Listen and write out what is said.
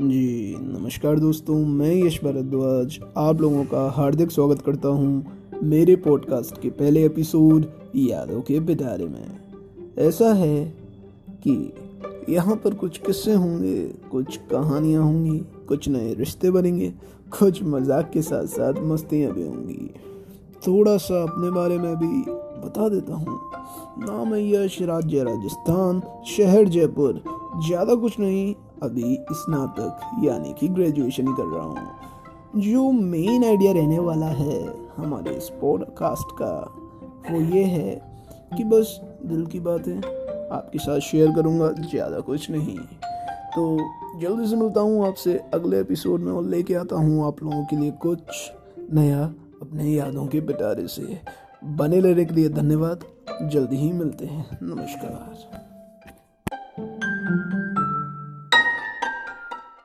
जी, नमस्कार दोस्तों, मैं यश भारद्वाज आप लोगों का हार्दिक स्वागत करता हूँ मेरे पॉडकास्ट के पहले एपिसोड यादों के पिटारे में। ऐसा है कि यहाँ पर कुछ किस्से होंगे, कुछ कहानियाँ होंगी, कुछ नए रिश्ते बनेंगे, कुछ मज़ाक के साथ साथ मस्तियाँ भी होंगी। थोड़ा सा अपने बारे में भी बता देता हूँ। नाम है यश, राज्य राजस्थान, शहर जयपुर। ज़्यादा कुछ नहीं, अभी स्नातक, यानी कि ग्रेजुएशन ही कर रहा हूँ। जो मेन आइडिया रहने वाला है हमारे इस पॉडकास्ट का, वो ये है कि बस दिल की बातें आपके साथ शेयर करूँगा, ज़्यादा कुछ नहीं। तो जल्दी से मिलता हूँ आपसे अगले एपिसोड में और लेके आता हूँ आप लोगों के लिए कुछ नया अपने यादों के पिटारे से। बने रहने के लिए धन्यवाद, जल्दी ही मिलते हैं। नमस्कार।